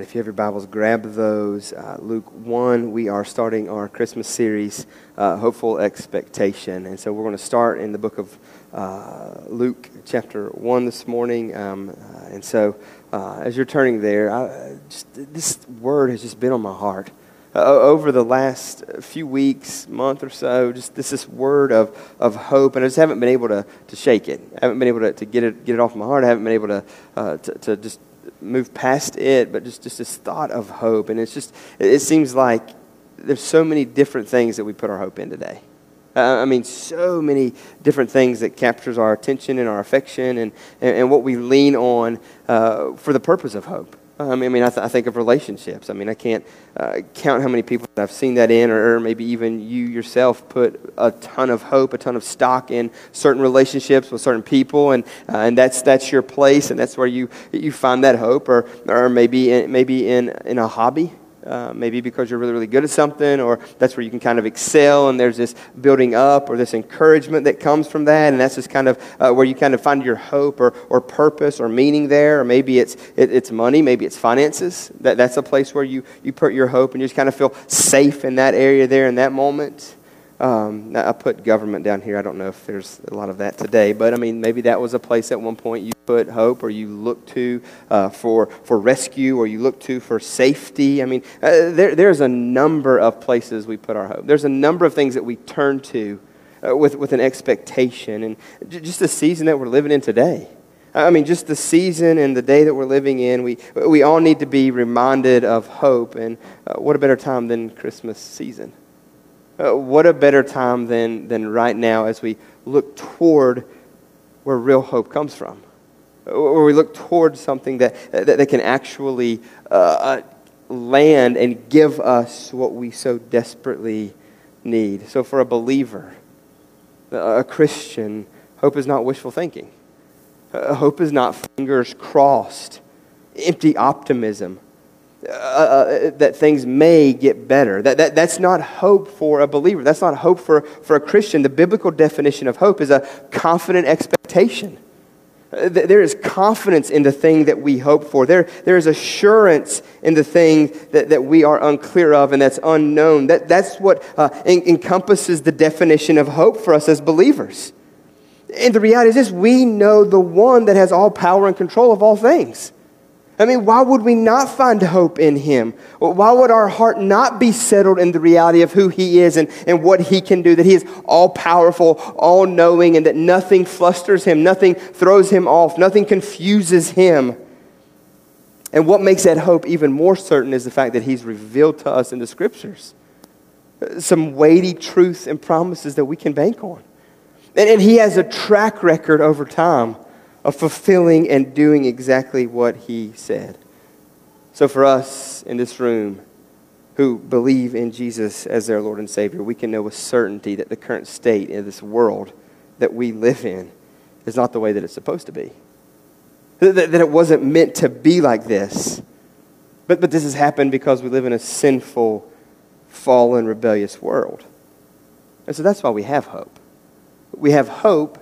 if you have your Bibles, grab those. Uh, Luke 1, we are starting our Christmas series, uh, Hopeful Expectation. And so we're going to start in the book of uh, Luke, chapter 1 this morning. Um, uh, and so uh, as you're turning there, I, just, this word has just been on my heart. Uh, over the last few weeks, month or so, just this, this word of, of hope, and I just haven't been able to, to shake it. I haven't been able to, to get, it, get it off my heart. I haven't been able to, to, to just move past it, but just, just this thought of hope. And it's just, it seems like there's so many different things that we put our hope in today. Uh, I mean, so many different things that captures our attention and our affection and, and, and what we lean on uh, for the purpose of hope. Um, I mean, I, th- I, think of relationships. I mean, I can't uh, count how many people I've seen that in, or, or, maybe even you yourself put a ton of hope, a ton of stock in certain relationships with certain people, and, uh, and that's, that's your place, and that's where you, you find that hope, or, or maybe, in, maybe in, in a hobby. Uh, maybe because you're really, really good at something, or that's where you can kind of excel, and there's this building up or this encouragement that comes from that, and that's just kind of uh, where you kind of find your hope or, or purpose or meaning there, or maybe it's, it, it's money, maybe it's finances. That, that's a place where you, you put your hope and you just kind of feel safe in that area there in that moment. Um, I put government down here. I don't know if there's a lot of that today, but I mean, maybe that was a place at one point you put hope or you look to uh, for, for rescue or you look to for safety. I mean, uh, there, there's a number of places we put our hope. There's a number of things that we turn to uh, with, with an expectation. And just the season that we're living in today. I mean, just the season and the day that we're living in, we, we all need to be reminded of hope. And uh, what a better time than Christmas season? Uh, what a better time than, than right now as we look toward where real hope comes from. Where we look toward something that, that, that can actually uh, uh, land and give us what we so desperately need. So, for a believer, a Christian, hope is not wishful thinking. Uh, hope is not fingers crossed, empty optimism uh, uh, that things may get better. That, that, that's not hope for a believer. That's not hope for, for a Christian. The biblical definition of hope is a confident expectation. There is confidence in the thing that we hope for. There, there is assurance in the thing that, that we are unclear of and that's unknown. That, that's what uh, en- encompasses the definition of hope for us as believers. And the reality is this we know the one that has all power and control of all things. I mean, why would we not find hope in him? Why would our heart not be settled in the reality of who he is and, and what he can do? That he is all powerful, all knowing, and that nothing flusters him, nothing throws him off, nothing confuses him. And what makes that hope even more certain is the fact that he's revealed to us in the scriptures uh, some weighty truths and promises that we can bank on. And, and he has a track record over time of fulfilling and doing exactly what he said. So, for us in this room who believe in Jesus as their Lord and Savior, we can know with certainty that the current state in this world that we live in is not the way that it's supposed to be. That, that it wasn't meant to be like this. But, but this has happened because we live in a sinful, fallen, rebellious world. And so that's why we have hope. We have hope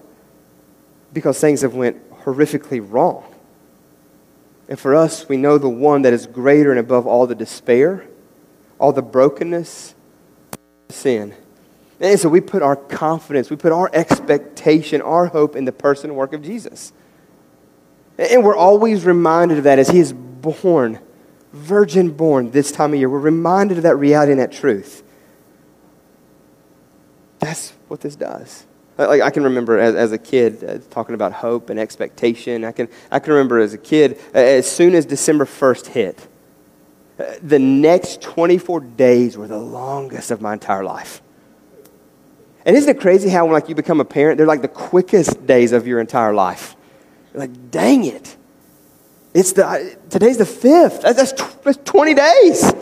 because things have went horrifically wrong. And for us, we know the one that is greater and above all the despair, all the brokenness, sin. And so we put our confidence, we put our expectation, our hope in the person and work of Jesus. And we're always reminded of that as he is born, virgin born this time of year. We're reminded of that reality and that truth. That's what this does. Like I can remember as, as a kid uh, talking about hope and expectation. I can, I can remember as a kid, uh, as soon as December 1st hit, uh, the next 24 days were the longest of my entire life. And isn't it crazy how when like you become a parent, they're like the quickest days of your entire life? You're like, dang it. It's the, today's the 5th. That's, that's 20 days.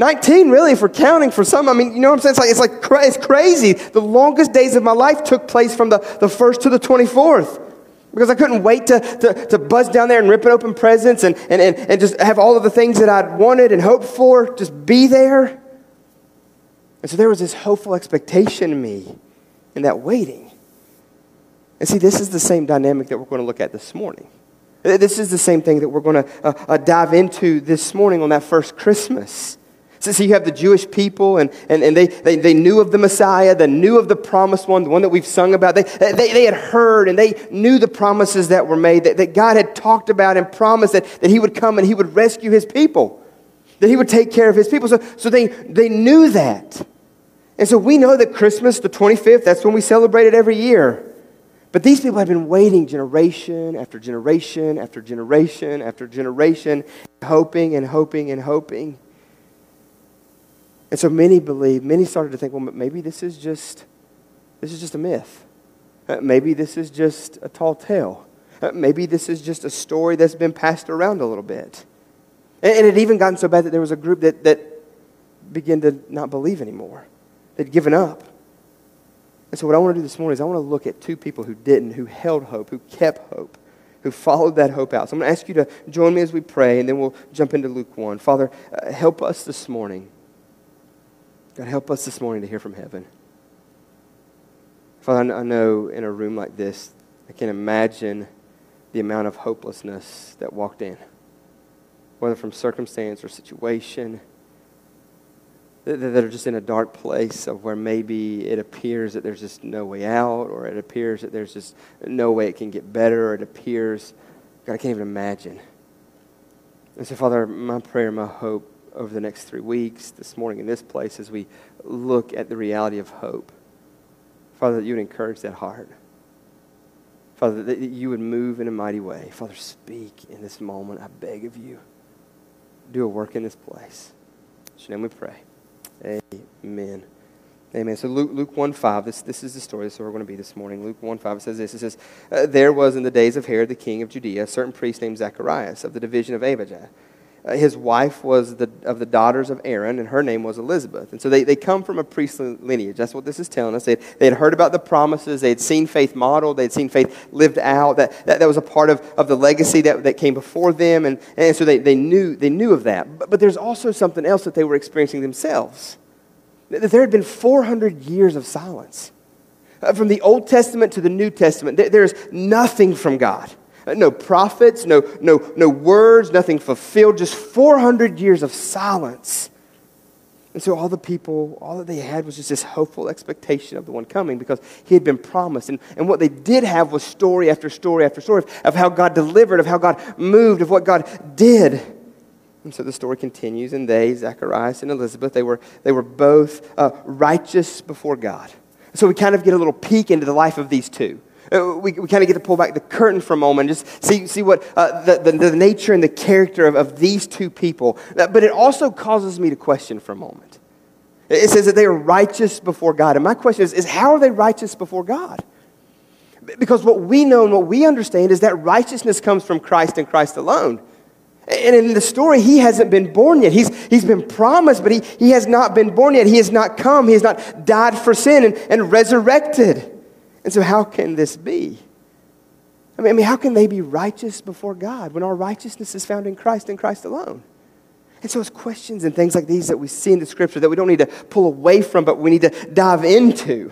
19, really, we're counting for some. I mean, you know what I'm saying? It's like, it's like it's crazy. The longest days of my life took place from the, the 1st to the 24th because I couldn't wait to, to, to buzz down there and rip it open presents and, and, and, and just have all of the things that I'd wanted and hoped for just be there. And so there was this hopeful expectation in me in that waiting. And see, this is the same dynamic that we're going to look at this morning. This is the same thing that we're going to uh, uh, dive into this morning on that first Christmas. So, so you have the Jewish people, and, and, and they, they, they knew of the Messiah, they knew of the promised one, the one that we've sung about. They, they, they had heard and they knew the promises that were made, that, that God had talked about and promised that, that He would come and He would rescue His people, that He would take care of His people. So, so they, they knew that. And so we know that Christmas, the 25th, that's when we celebrate it every year. But these people had been waiting generation after generation after generation after generation, hoping and hoping and hoping. And so many believe, many started to think, well, maybe this is just, this is just a myth. Uh, maybe this is just a tall tale. Uh, maybe this is just a story that's been passed around a little bit. And, and it even gotten so bad that there was a group that, that began to not believe anymore. They'd given up. And so, what I want to do this morning is I want to look at two people who didn't, who held hope, who kept hope, who followed that hope out. So, I'm going to ask you to join me as we pray, and then we'll jump into Luke 1. Father, uh, help us this morning. God, help us this morning to hear from heaven. Father, I know in a room like this, I can imagine the amount of hopelessness that walked in, whether from circumstance or situation that are just in a dark place of where maybe it appears that there's just no way out, or it appears that there's just no way it can get better, or it appears, God, I can't even imagine. And so, Father, my prayer, my hope over the next three weeks, this morning in this place, as we look at the reality of hope, Father, that you would encourage that heart. Father, that you would move in a mighty way. Father, speak in this moment. I beg of you. Do a work in this place. In your name we pray. Amen. Amen. So Luke, Luke 1 5, this, this is the story. This is where we're going to be this morning. Luke 1 5, it says this. It says, uh, There was in the days of Herod the king of Judea a certain priest named Zacharias of the division of Abijah. Uh, his wife was the, of the daughters of Aaron, and her name was Elizabeth. And so they, they come from a priestly lineage. That's what this is telling us. They, they had heard about the promises. They had seen faith modeled. They had seen faith lived out. That, that, that was a part of, of the legacy that, that came before them. And, and so they, they, knew, they knew of that. But, but there's also something else that they were experiencing themselves. That there had been 400 years of silence. Uh, from the Old Testament to the New Testament, there's nothing from God. Uh, no prophets, no, no, no words, nothing fulfilled, just 400 years of silence. And so all the people, all that they had was just this hopeful expectation of the one coming because he had been promised. And, and what they did have was story after story after story of how God delivered, of how God moved, of what God did. And so the story continues, and they, Zacharias and Elizabeth, they were, they were both uh, righteous before God. So we kind of get a little peek into the life of these two. Uh, we, we kind of get to pull back the curtain for a moment and just see, see what uh, the, the, the, nature and the character of, of these two people. Uh, but it also causes me to question for a moment. It says that they are righteous before God. And my question is, is how are they righteous before God? Because what we know and what we understand is that righteousness comes from Christ and Christ alone. And in the story, he hasn't been born yet. He's, he's been promised, but he, he has not been born yet. He has not come. He has not died for sin and, and resurrected. And so, how can this be? I mean, I mean, how can they be righteous before God when our righteousness is found in Christ and Christ alone? And so, it's questions and things like these that we see in the scripture that we don't need to pull away from, but we need to dive into.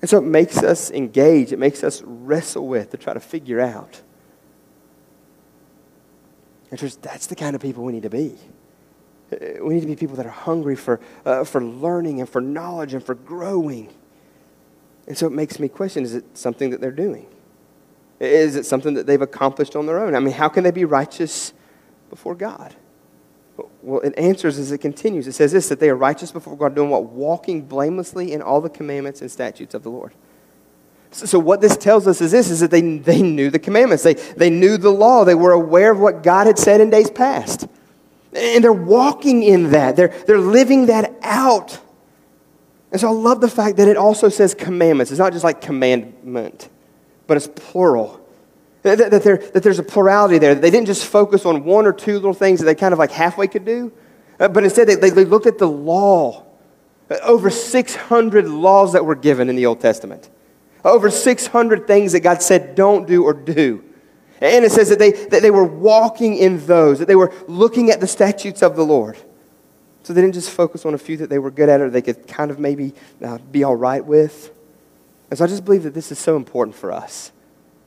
And so, it makes us engage, it makes us wrestle with to try to figure out. And church, that's the kind of people we need to be. We need to be people that are hungry for, uh, for learning and for knowledge and for growing. And so it makes me question is it something that they're doing? Is it something that they've accomplished on their own? I mean, how can they be righteous before God? Well, it answers as it continues. It says this that they are righteous before God, doing what? Walking blamelessly in all the commandments and statutes of the Lord. So, so, what this tells us is this is that they, they knew the commandments, they, they knew the law, they were aware of what God had said in days past. And they're walking in that, they're, they're living that out. And so I love the fact that it also says commandments. It's not just like commandment, but it's plural. That, that, there, that there's a plurality there. They didn't just focus on one or two little things that they kind of like halfway could do, uh, but instead they, they, they looked at the law. Uh, over 600 laws that were given in the Old Testament. Over 600 things that God said don't do or do. And it says that they, that they were walking in those, that they were looking at the statutes of the Lord. So they didn't just focus on a few that they were good at or they could kind of maybe uh, be all right with. And so I just believe that this is so important for us,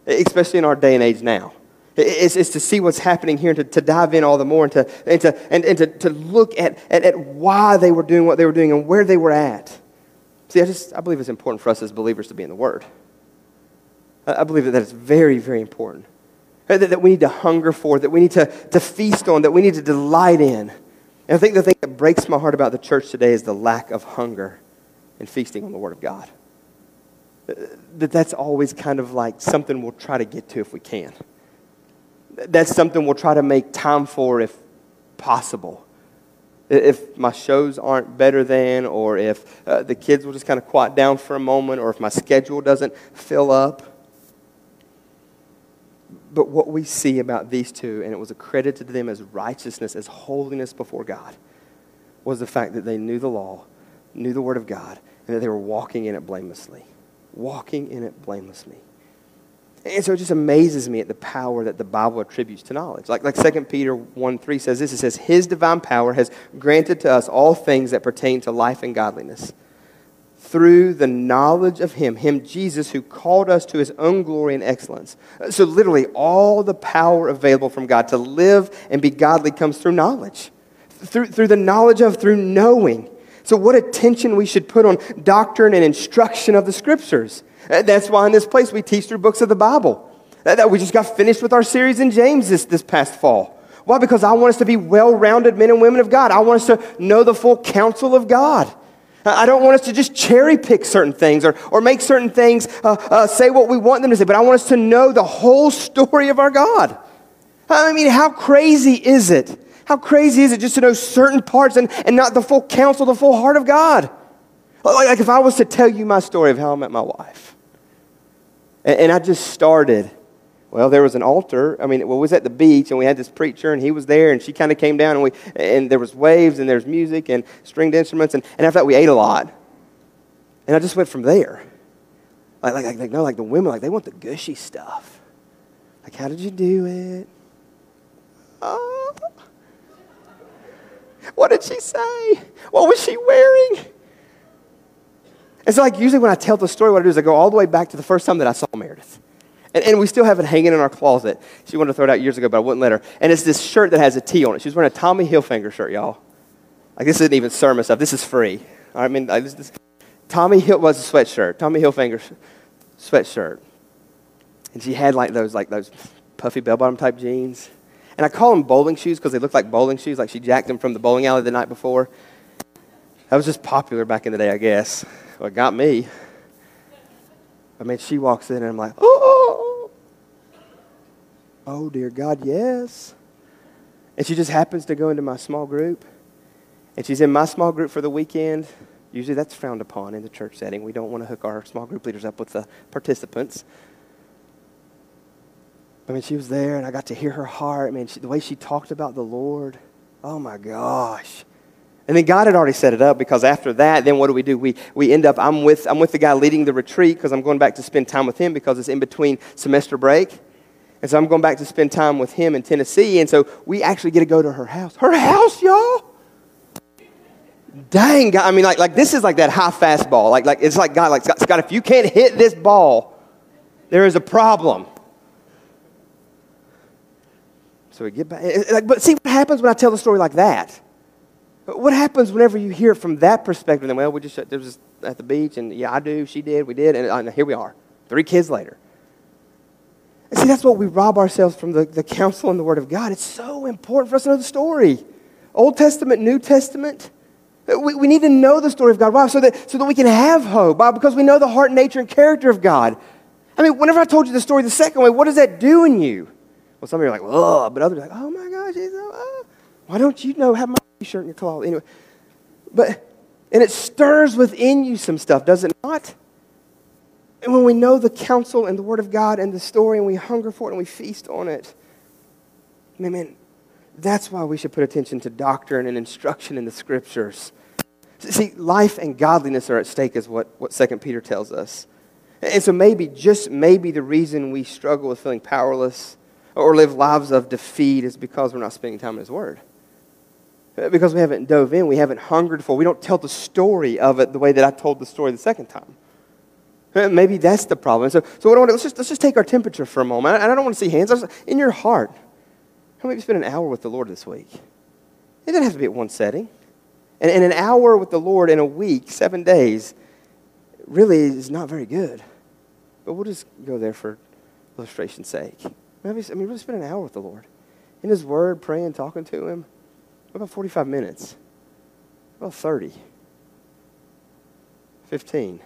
especially in our day and age now. It's, to see what's happening here and to, to dive in all the more and to, and to, and, and to, to look at, at, at why they were doing what they were doing and where they were at. See, I just I believe it's important for us as believers to be in the Word. I believe that that is very, very important. That, that we need to hunger for, that we need to, to feast on, that we need to delight in. And I think the thing that breaks my heart about the church today is the lack of hunger and feasting on the Word of God. That that's always kind of like something we'll try to get to if we can. That's something we'll try to make time for if possible. If my shows aren't better than, or if uh, the kids will just kind of quiet down for a moment, or if my schedule doesn't fill up. But what we see about these two, and it was accredited to them as righteousness, as holiness before God, was the fact that they knew the law, knew the Word of God, and that they were walking in it blamelessly. Walking in it blamelessly. And so it just amazes me at the power that the Bible attributes to knowledge. Like, like 2 Peter 1 3 says this it says, His divine power has granted to us all things that pertain to life and godliness through the knowledge of Him, Him, Jesus, who called us to His own glory and excellence. So, literally, all the power available from God to live and be godly comes through knowledge, through, through the knowledge of, through knowing. So, what attention we should put on doctrine and instruction of the Scriptures. Uh, that's why in this place we teach through books of the Bible. Uh, that we just got finished with our series in James this, this past fall. Why? Because I want us to be well rounded men and women of God. I want us to know the full counsel of God. I don't want us to just cherry pick certain things or, or make certain things uh, uh, say what we want them to say, but I want us to know the whole story of our God. I mean, how crazy is it? How crazy is it just to know certain parts and, and not the full counsel, the full heart of God? Like, like if I was to tell you my story of how I met my wife, and, and I just started well, there was an altar. I mean, well, it was at the beach, and we had this preacher, and he was there, and she kind of came down, and we and there was waves, and there's music and stringed instruments, and, and after that, we ate a lot. And I just went from there. Like, like, like, no, like the women, like they want the gushy stuff. Like, how did you do it? Oh. What did she say? What was she wearing? And so, like, usually when I tell the story, what I do is I go all the way back to the first time that I saw Meredith. And, and we still have it hanging in our closet. She wanted to throw it out years ago, but I wouldn't let her. And it's this shirt that has a T on it. She was wearing a Tommy Hilfiger shirt, y'all. Like, this isn't even sermon stuff. This is free. I mean, like, this, this, Tommy Hill was a sweatshirt. Tommy Hilfiger sweatshirt. And she had like those, like those puffy bell-bottom type jeans. And I call them bowling shoes because they look like bowling shoes, like she jacked them from the bowling alley the night before. That was just popular back in the day, I guess. Well, it got me. I mean, she walks in and I'm like, oh, oh, dear God, yes. And she just happens to go into my small group. And she's in my small group for the weekend. Usually that's frowned upon in the church setting. We don't want to hook our small group leaders up with the participants. I mean, she was there and I got to hear her heart. I mean, she, the way she talked about the Lord. Oh my gosh. And then God had already set it up because after that, then what do we do? We, we end up, I'm with, I'm with the guy leading the retreat because I'm going back to spend time with him because it's in between semester break. And so I'm going back to spend time with him in Tennessee. And so we actually get to go to her house. Her house, y'all? Dang, God. I mean, like, like this is like that high fastball. Like, like, it's like God, like, Scott, Scott, if you can't hit this ball, there is a problem. So we get back. Eh, eh, like, but see what happens when I tell the story like that? What happens whenever you hear from that perspective? Then, well, we just, there was at the beach, and yeah, I do, she did, we did, and, and here we are, three kids later. And see, that's what we rob ourselves from the, the counsel and the Word of God. It's so important for us to know the story. Old Testament, New Testament. We, we need to know the story of God. Why? So that, so that we can have hope. Why? Because we know the heart, nature, and character of God. I mean, whenever I told you the story the second way, what does that do in you? Well, some of you are like, oh, but others are like, oh my gosh, oh, why don't you know, have my shirt in your closet. Anyway, but, and it stirs within you some stuff, does it not? And when we know the counsel and the Word of God and the story and we hunger for it and we feast on it, man, man that's why we should put attention to doctrine and instruction in the Scriptures. See, life and godliness are at stake, is what, what 2 Peter tells us. And so maybe, just maybe, the reason we struggle with feeling powerless or live lives of defeat is because we're not spending time in His Word because we haven't dove in, we haven't hungered for. We don't tell the story of it the way that I told the story the second time. Uh, maybe that's the problem. So, so what I want to, let's just, let's just take our temperature for a moment. And I don't want to see hands. In your heart, how many of you spent an hour with the Lord this week? It doesn't have to be at one setting. And, and an hour with the Lord in a week, seven days, really is not very good. But we'll just go there for illustration's sake. I mean, really spend an hour with the Lord. In His Word, praying, talking to Him. What about 45 minutes? What about 30? 15?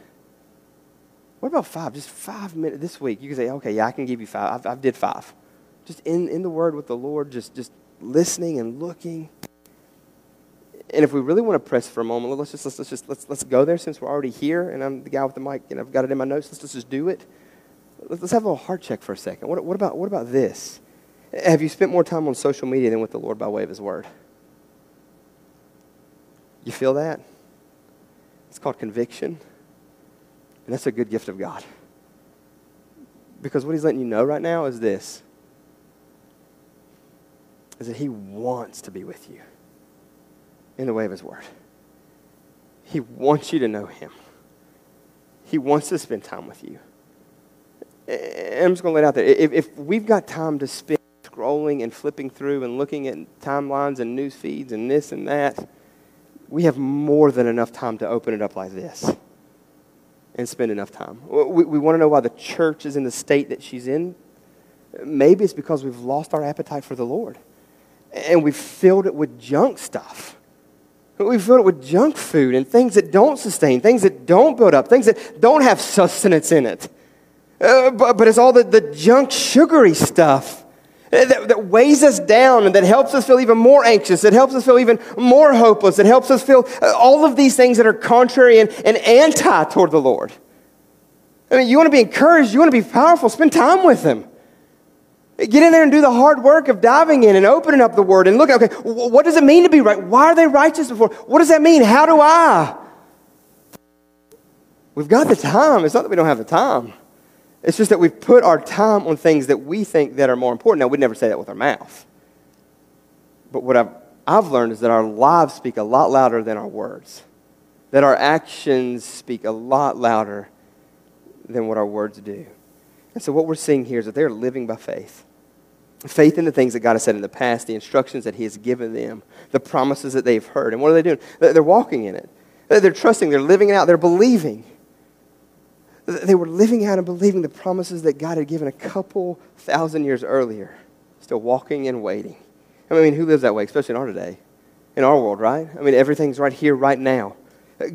What about five? Just five minutes this week. You can say, okay, yeah, I can give you five. I've, I've did five. Just in, in the Word with the Lord, just, just listening and looking. And if we really want to press for a moment, let's just, let's, let's just let's, let's go there since we're already here and I'm the guy with the mic and I've got it in my notes. Let's, let's just do it. Let's, let's have a little heart check for a second. What, what, about, what about this? Have you spent more time on social media than with the Lord by way of His Word? You feel that? It's called conviction. And that's a good gift of God. Because what He's letting you know right now is this is that He wants to be with you in the way of His Word. He wants you to know Him. He wants to spend time with you. I'm just going to lay it out there. If, if we've got time to spend scrolling and flipping through and looking at timelines and news feeds and this and that, we have more than enough time to open it up like this and spend enough time. We, we want to know why the church is in the state that she's in. Maybe it's because we've lost our appetite for the Lord and we've filled it with junk stuff. We've filled it with junk food and things that don't sustain, things that don't build up, things that don't have sustenance in it. Uh, but, but it's all the, the junk, sugary stuff that, that weighs us down and that helps us feel even more anxious, that helps us feel even more hopeless, that helps us feel uh, all of these things that are contrary and, and anti toward the Lord. I mean, you want to be encouraged, you want to be powerful, spend time with Him. Get in there and do the hard work of diving in and opening up the Word and look, okay, what does it mean to be right? Why are they righteous before? What does that mean? How do I? We've got the time. It's not that we don't have the time. It's just that we've put our time on things that we think that are more important. Now, we'd never say that with our mouth. But what I've, I've learned is that our lives speak a lot louder than our words. That our actions speak a lot louder than what our words do. And so what we're seeing here is that they're living by faith. Faith in the things that God has said in the past, the instructions that He has given them, the promises that they've heard. And what are they doing? They're walking in it. They're trusting, they're living it out, they're believing. They were living out and believing the promises that God had given a couple thousand years earlier, still walking and waiting. I mean, who lives that way, especially in our day, in our world, right? I mean, everything's right here, right now.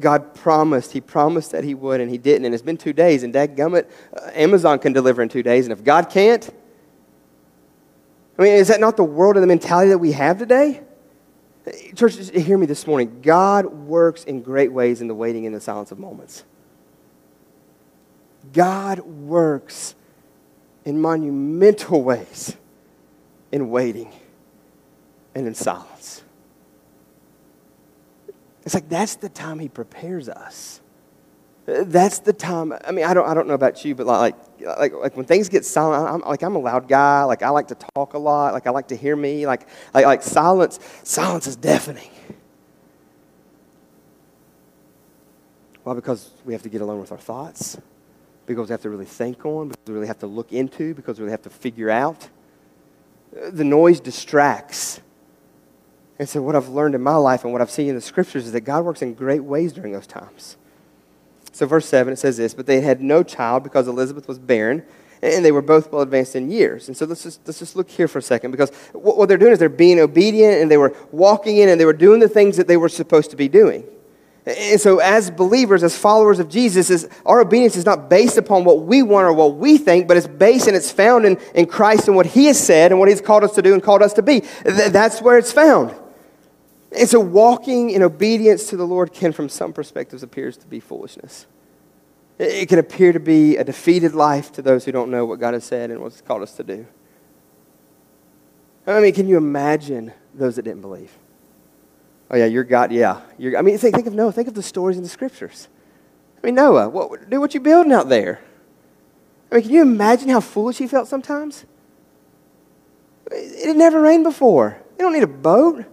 God promised. He promised that He would, and He didn't. And it's been two days, and dadgummit, uh, Amazon can deliver in two days. And if God can't, I mean, is that not the world and the mentality that we have today? Church, hear me this morning. God works in great ways in the waiting and the silence of moments. God works in monumental ways in waiting and in silence. It's like that's the time He prepares us. That's the time. I mean, I don't, I don't know about you, but like, like, like when things get silent, I'm, like I'm a loud guy. Like I like to talk a lot. Like I like to hear me. Like, like, like silence, silence is deafening. Why? Because we have to get alone with our thoughts because we have to really think on, because we really have to look into, because we really have to figure out. The noise distracts. And so, what I've learned in my life and what I've seen in the scriptures is that God works in great ways during those times. So, verse 7, it says this But they had no child because Elizabeth was barren, and they were both well advanced in years. And so, let's just, let's just look here for a second because what they're doing is they're being obedient and they were walking in and they were doing the things that they were supposed to be doing. And so, as believers, as followers of Jesus, is, our obedience is not based upon what we want or what we think, but it's based and it's found in, in Christ and what He has said and what He's called us to do and called us to be. That's where it's found. And so, walking in obedience to the Lord can, from some perspectives, appears to be foolishness. It can appear to be a defeated life to those who don't know what God has said and what He's called us to do. I mean, can you imagine those that didn't believe? Oh, yeah, you're God. Yeah. You're, I mean, think, think of Noah. Think of the stories in the scriptures. I mean, Noah, what, do what you building out there. I mean, can you imagine how foolish he felt sometimes? It had never rained before. You don't need a boat.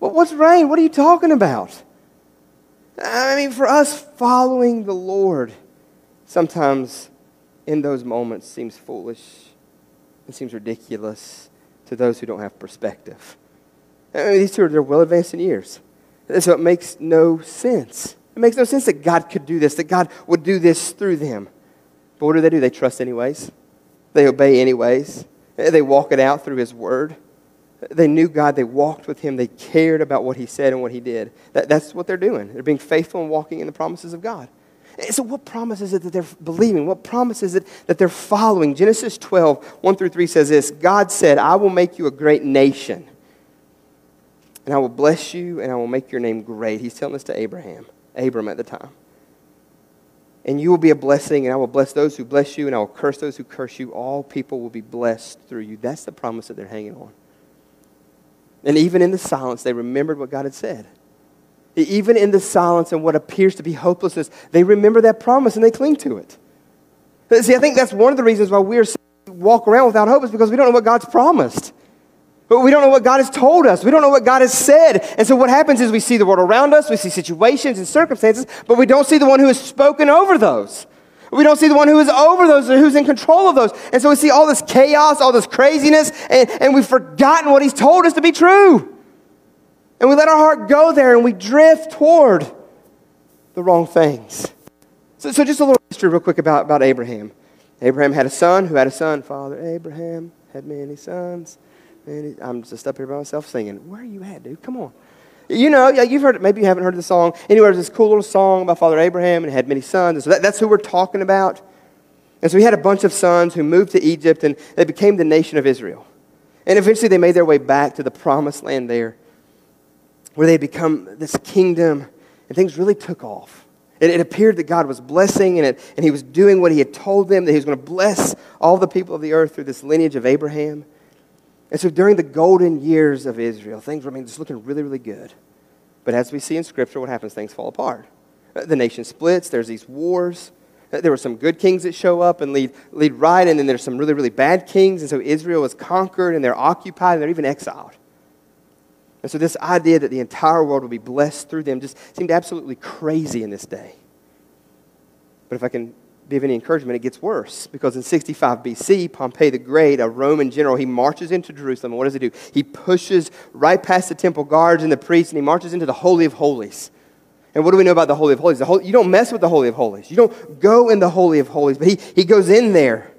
Well, what's rain? What are you talking about? I mean, for us, following the Lord sometimes in those moments seems foolish. It seems ridiculous to those who don't have perspective. I mean, these two are they're well advanced in years. And so it makes no sense. It makes no sense that God could do this, that God would do this through them. But what do they do? They trust anyways. They obey anyways. Uh, they walk it out through His Word. They knew God. They walked with Him. They cared about what He said and what He did. That, that's what they're doing. They're being faithful and walking in the promises of God. And so, what promise is it that they're believing? What promise is it that they're following? Genesis 12, 1 through 3 says this God said, I will make you a great nation, and I will bless you, and I will make your name great. He's telling this to Abraham, Abram at the time. And you will be a blessing, and I will bless those who bless you, and I will curse those who curse you. All people will be blessed through you. That's the promise that they're hanging on. And even in the silence, they remembered what God had said. Even in the silence and what appears to be hopelessness, they remember that promise and they cling to it. See, I think that's one of the reasons why we are walk around without hope is because we don't know what God's promised. But we don't know what God has told us. We don't know what God has said. And so what happens is we see the world around us, we see situations and circumstances, but we don't see the one who has spoken over those. We don't see the one who is over those or who's in control of those. And so we see all this chaos, all this craziness, and, and we've forgotten what he's told us to be true. And we let our heart go there and we drift toward the wrong things. So, so just a little history, real quick, about, about Abraham. Abraham had a son who had a son. Father Abraham had many sons. And I'm just up here by myself singing. Where are you at, dude? Come on. You know, you've heard. Maybe you haven't heard the song. Anyway, there's this cool little song about Father Abraham and had many sons. And so that, that's who we're talking about. And so he had a bunch of sons who moved to Egypt and they became the nation of Israel. And eventually they made their way back to the promised land there where they become this kingdom and things really took off. It, it appeared that God was blessing and, it, and he was doing what he had told them, that he was going to bless all the people of the earth through this lineage of Abraham. And so during the golden years of Israel, things were I mean, just looking really, really good. But as we see in Scripture, what happens? Things fall apart. Uh, the nation splits, there's these wars. Uh, there were some good kings that show up and lead, lead right, and then there's some really, really bad kings. And so Israel is conquered and they're occupied and they're even exiled. And so this idea that the entire world will be blessed through them just seemed absolutely crazy in this day. But if I can of any encouragement, it gets worse because in 65 BC, Pompey the Great, a Roman general, he marches into Jerusalem. What does he do? He pushes right past the temple guards and the priests and he marches into the Holy of Holies. And what do we know about the Holy of Holies? Holy, you don't mess with the Holy of Holies. You don't go in the Holy of Holies. But he, he goes in there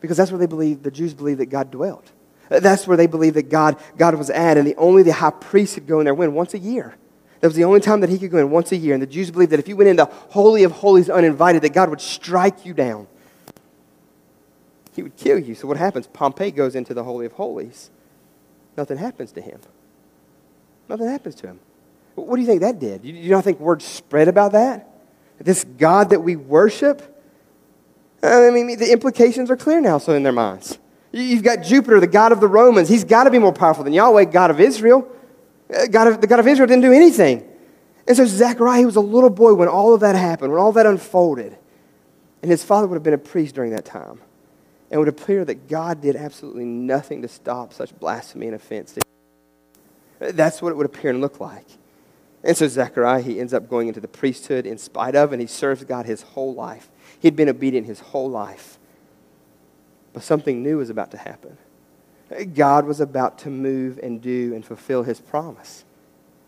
because that's where they believe, the Jews believe that God dwelt. That's where they believe that God, God was at. And the, only the high priest could go in there when? Once a year. That was the only time that he could go in once a year. And the Jews believed that if you went into the Holy of Holies uninvited, that God would strike you down. He would kill you. So what happens? Pompey goes into the Holy of Holies. Nothing happens to him. Nothing happens to him. What do you think that did? You, you don't think word spread about that? This God that we worship? I mean, the implications are clear now, so in their minds. You've got Jupiter, the God of the Romans. He's got to be more powerful than Yahweh, God of Israel. Uh, God of, the God of Israel didn't do anything. And so Zechariah, he was a little boy when all of that happened, when all that unfolded. And his father would have been a priest during that time. And it would appear that God did absolutely nothing to stop such blasphemy and offense. That's what it would appear and look like. And so Zechariah, he ends up going into the priesthood in spite of, and he serves God his whole life. He'd been obedient his whole life. But something new was about to happen. God was about to move and do and fulfill his promise.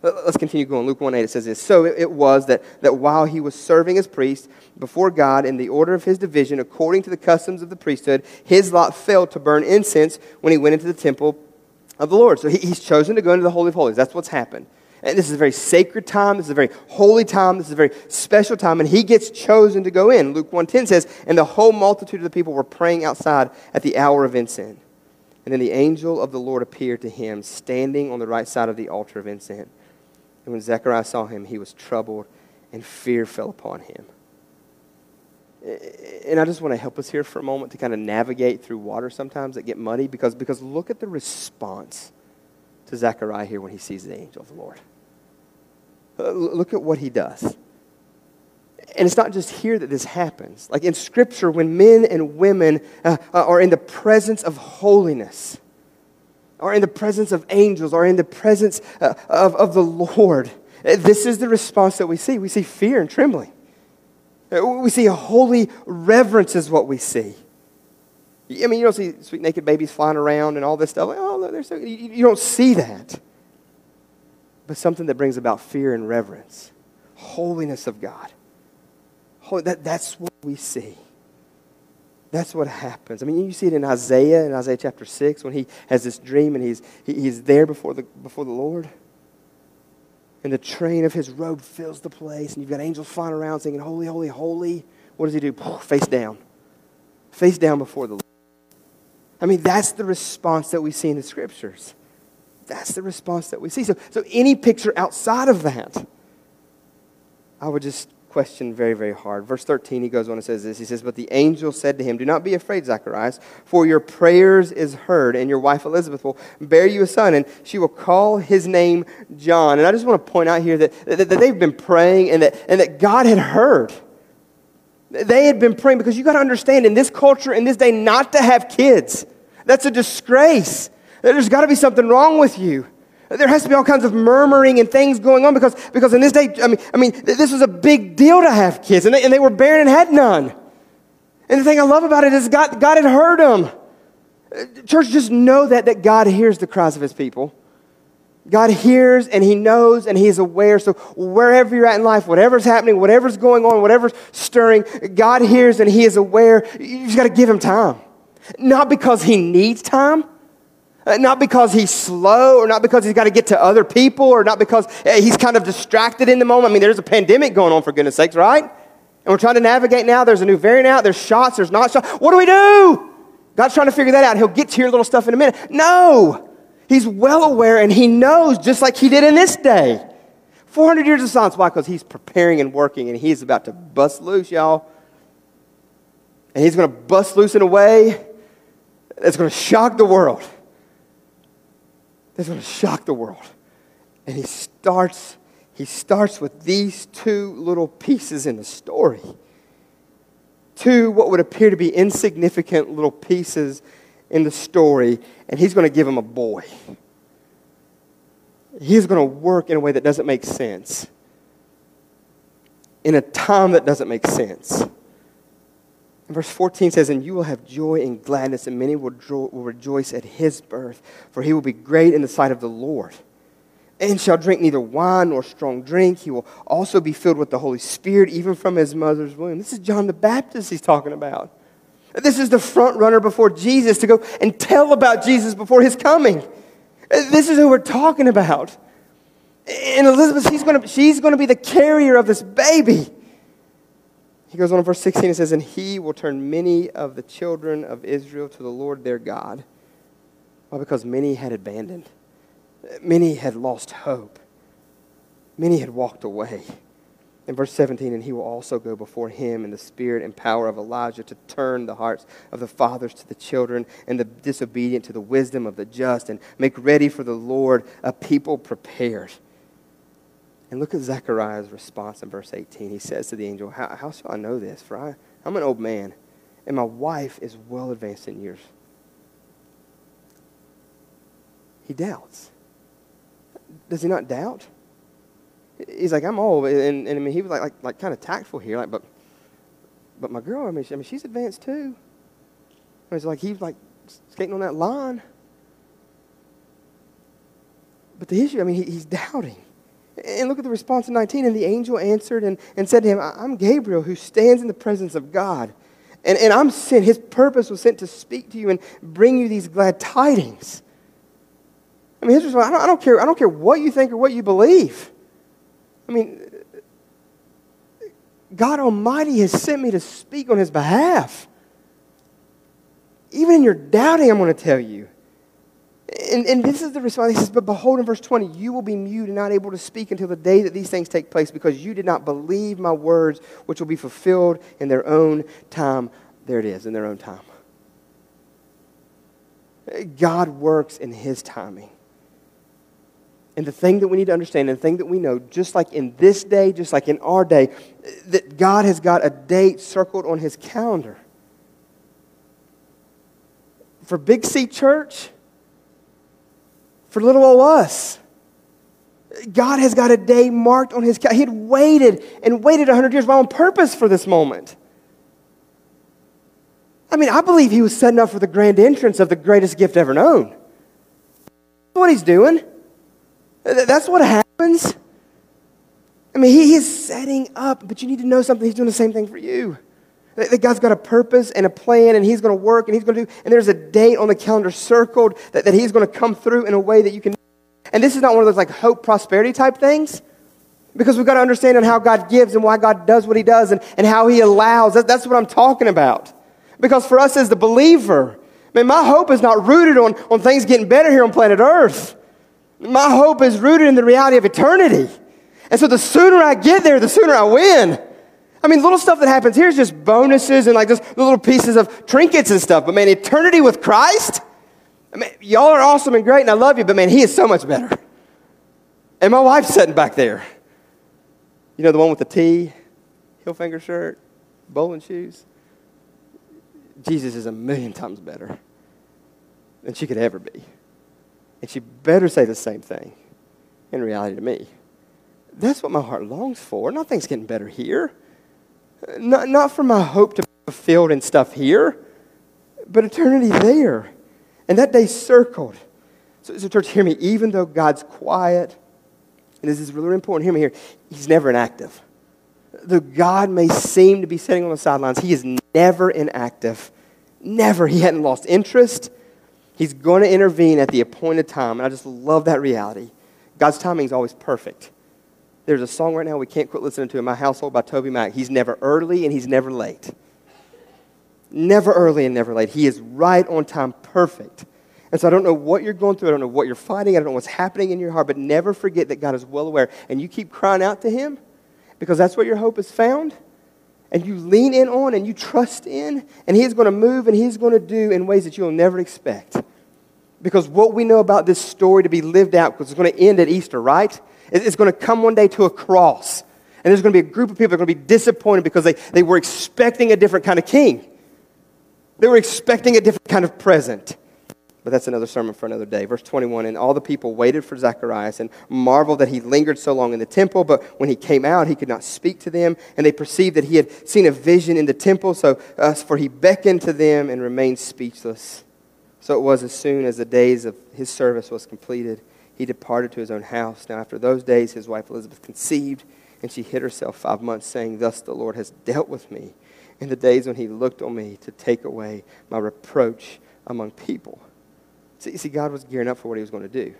Let's continue going. Luke 1 8, it says this. So it was that, that while he was serving as priest before God in the order of his division, according to the customs of the priesthood, his lot fell to burn incense when he went into the temple of the Lord. So he, he's chosen to go into the Holy of Holies. That's what's happened. And this is a very sacred time. This is a very holy time. This is a very special time. And he gets chosen to go in. Luke 1.10 says, And the whole multitude of the people were praying outside at the hour of incense. And then the angel of the Lord appeared to him, standing on the right side of the altar of incense. And when Zechariah saw him, he was troubled, and fear fell upon him. And I just want to help us here for a moment to kind of navigate through water sometimes that get muddy because, because look at the response to Zechariah here when he sees the angel of the Lord. Uh, look at what he does. And it's not just here that this happens. Like in Scripture, when men and women uh, uh, are in the presence of holiness, are in the presence of angels, are in the presence uh, of, of the Lord, this is the response that we see. We see fear and trembling. We see a holy reverence, is what we see. I mean, you don't see sweet naked babies flying around and all this stuff. Like, oh, they're so. You don't see that. But something that brings about fear and reverence, holiness of God. That, that's what we see. That's what happens. I mean, you see it in Isaiah, in Isaiah chapter 6, when he has this dream and he's, he, he's there before the, before the Lord. And the train of his robe fills the place, and you've got angels flying around singing, Holy, holy, holy. What does he do? Face down. Face down before the Lord. I mean, that's the response that we see in the scriptures. That's the response that we see. So, so any picture outside of that, I would just question very, very hard. Verse 13, he goes on and says this. He says, But the angel said to him, Do not be afraid, Zacharias, for your prayers is heard, and your wife Elizabeth will bear you a son, and she will call his name John. And I just want to point out here that, that, that they've been praying and that, and that God had heard. They had been praying because you got to understand in this culture, in this day, not to have kids. That's a disgrace. There's got to be something wrong with you. There has to be all kinds of murmuring and things going on because, because in this day, I mean, I mean, this was a big deal to have kids, and they, and they were barren and had none. And the thing I love about it is God, God had heard them. Church, just know that, that God hears the cries of his people. God hears and He knows and He is aware. So, wherever you're at in life, whatever's happening, whatever's going on, whatever's stirring, God hears and He is aware. You just got to give Him time. Not because He needs time, not because he's slow or not because he's got to get to other people or not because uh, he's kind of distracted in the moment. I mean, there's a pandemic going on, for goodness sakes, right? And we're trying to navigate now. There's a new variant out. There's shots. There's not shots. What do we do? God's trying to figure that out. He'll get to your little stuff in a minute. No. He's well aware and he knows just like he did in this day. 400 years of silence. Why? Because he's preparing and working and he's about to bust loose, y'all. And he's going to bust loose in a way that's going to shock the world that's going to shock the world. And he starts, he starts with these two little pieces in the story. Two, what would appear to be insignificant little pieces in the story, and he's going to give him a boy. He's going to work in a way that doesn't make sense, in a time that doesn't make sense. Verse 14 says, And you will have joy and gladness, and many will, will rejoice at his birth, for he will be great in the sight of the Lord. And shall drink neither wine nor strong drink. He will also be filled with the Holy Spirit, even from his mother's womb. This is John the Baptist he's talking about. This is the front runner before Jesus to go and tell about Jesus before his coming. This is who we're talking about. And Elizabeth, she's going to, she's going to be the carrier of this baby. He goes on in verse 16 and says, And he will turn many of the children of Israel to the Lord their God. Why? Because many had abandoned, many had lost hope, many had walked away. In verse 17, and he will also go before him in the spirit and power of Elijah to turn the hearts of the fathers to the children and the disobedient to the wisdom of the just and make ready for the Lord a people prepared. And look at Zechariah's response in verse 18. He says to the angel, How, how shall I know this? For I, I'm an old man, and my wife is well advanced in years. He doubts. Does he not doubt? He's like, I'm old. And, and I mean, he was like, like, like kind of tactful here. Like, but, but my girl, I mean, she, I mean she's advanced too. It's like he's like skating on that line. But the issue, I mean, he, he's doubting. And look at the response in 19. And the angel answered and, and said to him, I'm Gabriel who stands in the presence of God. And, and I'm sent. His purpose was sent to speak to you and bring you these glad tidings. I mean, his response, I don't, I don't, care, I don't care what you think or what you believe. I mean, God Almighty has sent me to speak on his behalf. Even in your doubting, I'm going to tell you. And, and this is the response. He says, But behold, in verse 20, you will be mute and not able to speak until the day that these things take place, because you did not believe my words, which will be fulfilled in their own time. There it is, in their own time. God works in his timing. And the thing that we need to understand, and the thing that we know, just like in this day, just like in our day, that God has got a date circled on his calendar. For Big C Church, for little old us. God has got a day marked on his calendar. He had waited and waited 100 years on purpose for this moment. I mean, I believe he was setting up for the grand entrance of the greatest gift ever known. That's what he's doing. That's what happens. I mean, he is setting up, but you need to know something. He's doing the same thing for you. That God's got a purpose and a plan, and He's going to work, and He's going to do, and there's a date on the calendar circled that, that He's going to come through in a way that you can. And this is not one of those like hope, prosperity type things, because we've got to understand on how God gives and why God does what He does and, and how He allows. That, that's what I'm talking about. Because for us as the believer, man, my hope is not rooted on, on things getting better here on planet Earth. My hope is rooted in the reality of eternity. And so the sooner I get there, the sooner I win. I mean, little stuff that happens here is just bonuses and like just little pieces of trinkets and stuff. But man, eternity with Christ, I mean, y'all are awesome and great, and I love you, but man, He is so much better. And my wife's sitting back there. You know, the one with the T, heel finger shirt, bowling shoes. Jesus is a million times better than she could ever be. And she better say the same thing in reality to me. That's what my heart longs for. Nothing's getting better here. Not, not for my hope to be fulfilled and stuff here, but eternity there. And that day circled. So, so, church, hear me. Even though God's quiet, and this is really important, hear me here, He's never inactive. Though God may seem to be sitting on the sidelines, He is never inactive. Never. He hadn't lost interest. He's going to intervene at the appointed time. And I just love that reality. God's timing is always perfect. There's a song right now we can't quit listening to in my household by TobyMac. He's never early and he's never late. Never early and never late. He is right on time, perfect. And so I don't know what you're going through. I don't know what you're fighting. I don't know what's happening in your heart. But never forget that God is well aware. And you keep crying out to Him because that's where your hope is found. And you lean in on and you trust in. And He's going to move and He's going to do in ways that you'll never expect. Because what we know about this story to be lived out, because it's going to end at Easter, right? It's going to come one day to a cross. And there's going to be a group of people that are going to be disappointed because they, they were expecting a different kind of king. They were expecting a different kind of present. But that's another sermon for another day. Verse 21 And all the people waited for Zacharias and marveled that he lingered so long in the temple. But when he came out, he could not speak to them. And they perceived that he had seen a vision in the temple. So, uh, for he beckoned to them and remained speechless. So it was as soon as the days of his service was completed, he departed to his own house. Now, after those days, his wife Elizabeth conceived, and she hid herself five months, saying, Thus the Lord has dealt with me in the days when he looked on me to take away my reproach among people. See, see God was gearing up for what he was going to do.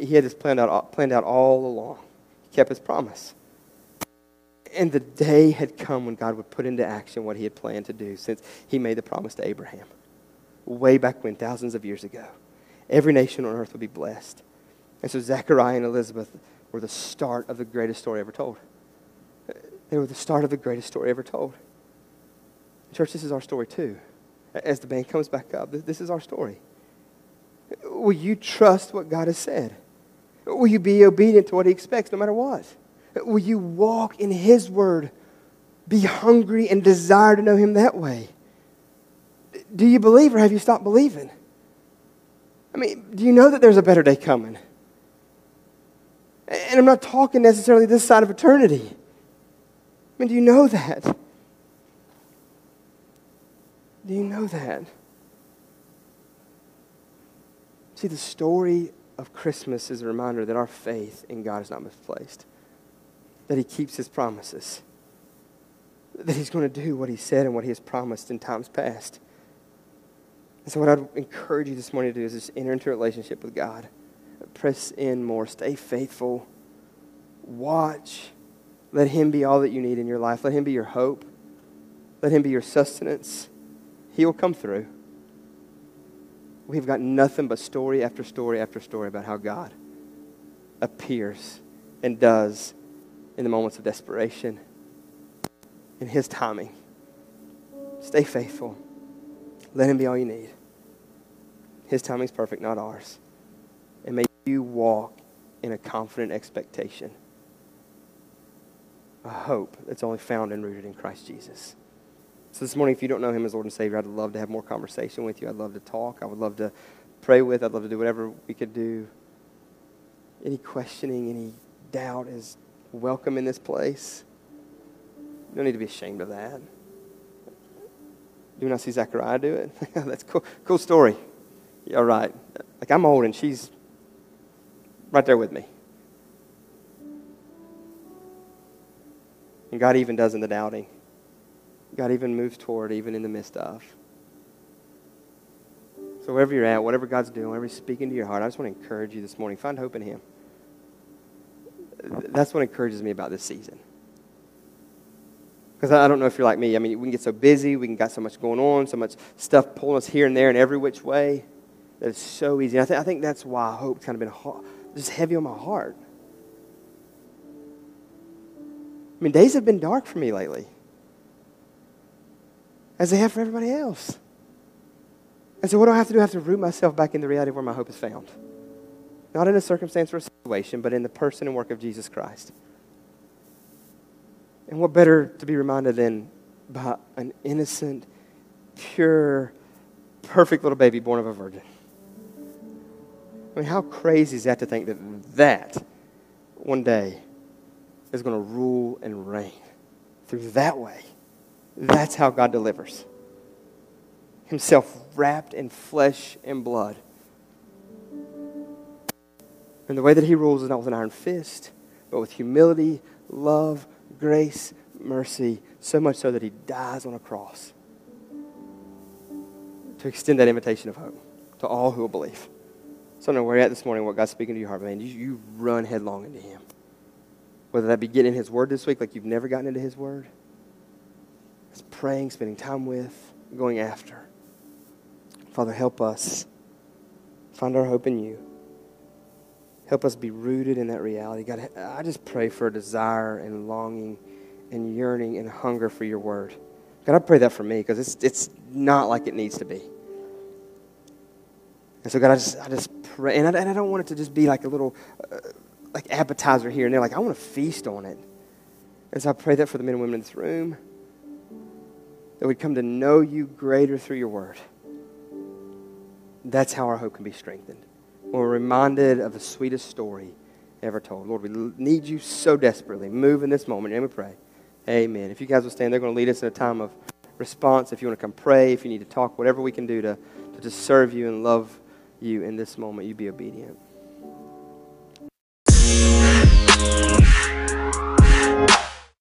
He had this planned out, planned out all along. He kept his promise. And the day had come when God would put into action what he had planned to do since he made the promise to Abraham way back when, thousands of years ago. Every nation on earth would be blessed. And so Zechariah and Elizabeth were the start of the greatest story ever told. They were the start of the greatest story ever told. Church, this is our story too. As the band comes back up, this is our story. Will you trust what God has said? Will you be obedient to what He expects no matter what? Will you walk in His word? Be hungry and desire to know Him that way? do you believe or have you stopped believing? I mean, do you know that there's a better day coming? And I'm not talking necessarily this side of eternity. I mean, do you know that? Do you know that? See, the story of Christmas is a reminder that our faith in God is not misplaced, that He keeps His promises, that He's going to do what He said and what He has promised in times past. And so, what I'd encourage you this morning to do is just enter into a relationship with God. Press in more. Stay faithful. Watch. Let Him be all that you need in your life. Let Him be your hope. Let Him be your sustenance. He will come through. We've got nothing but story after story after story about how God appears and does in the moments of desperation in His timing. Stay faithful. Let Him be all you need. His timing is perfect, not ours. You walk in a confident expectation, a hope that's only found and rooted in Christ Jesus. So this morning, if you don't know Him as Lord and Savior, I'd love to have more conversation with you. I'd love to talk. I would love to pray with. I'd love to do whatever we could do. any questioning, any doubt is welcome in this place. You don't need to be ashamed of that. Do you not see Zechariah do it? That's cool. Cool story. Yeah, right. Like I'm old and she's right there with me. And God even does in the doubting. God even moves toward, even in the midst of. So wherever you're at, whatever God's doing, whatever He's speaking to your heart, I just want to encourage you this morning. Find hope in Him. That's what encourages me about this season. Because I don't know if you're like me. I mean, we can get so busy, we can got so much going on, so much stuff pulling us here and there in every which way that it's so easy. I, th- I think that's why hope's kind of been hard, just heavy on my heart. I mean, days have been dark for me lately, as they have for everybody else. And so, what do I have to do? I have to root myself back in the reality of where my hope is found. Not in a circumstance or a situation, but in the person and work of Jesus Christ. And what better to be reminded than by an innocent, pure, perfect little baby born of a virgin? I mean, how crazy is that to think that that one day is going to rule and reign through that way? That's how God delivers. Himself wrapped in flesh and blood. And the way that He rules is not with an iron fist, but with humility, love, grace, mercy, so much so that He dies on a cross to extend that invitation of hope to all who will believe. So I don't know where you're at this morning, what God's speaking to your heart, man. You, you run headlong into Him. Whether that be getting His Word this week, like you've never gotten into His Word, it's praying, spending time with, going after. Father, help us find our hope in you. Help us be rooted in that reality. God, I just pray for a desire and longing and yearning and hunger for your word. God, I pray that for me because it's, it's not like it needs to be. And so, God, I just, I just pray. And I, and I don't want it to just be like a little uh, like appetizer here and there. Like, I want to feast on it. And so I pray that for the men and women in this room, that we'd come to know you greater through your word. That's how our hope can be strengthened. When we're reminded of the sweetest story ever told. Lord, we need you so desperately. Move in this moment. And we pray. Amen. If you guys will stand, they're going to lead us in a time of response. If you want to come pray, if you need to talk, whatever we can do to, to just serve you and love you in this moment, you be obedient.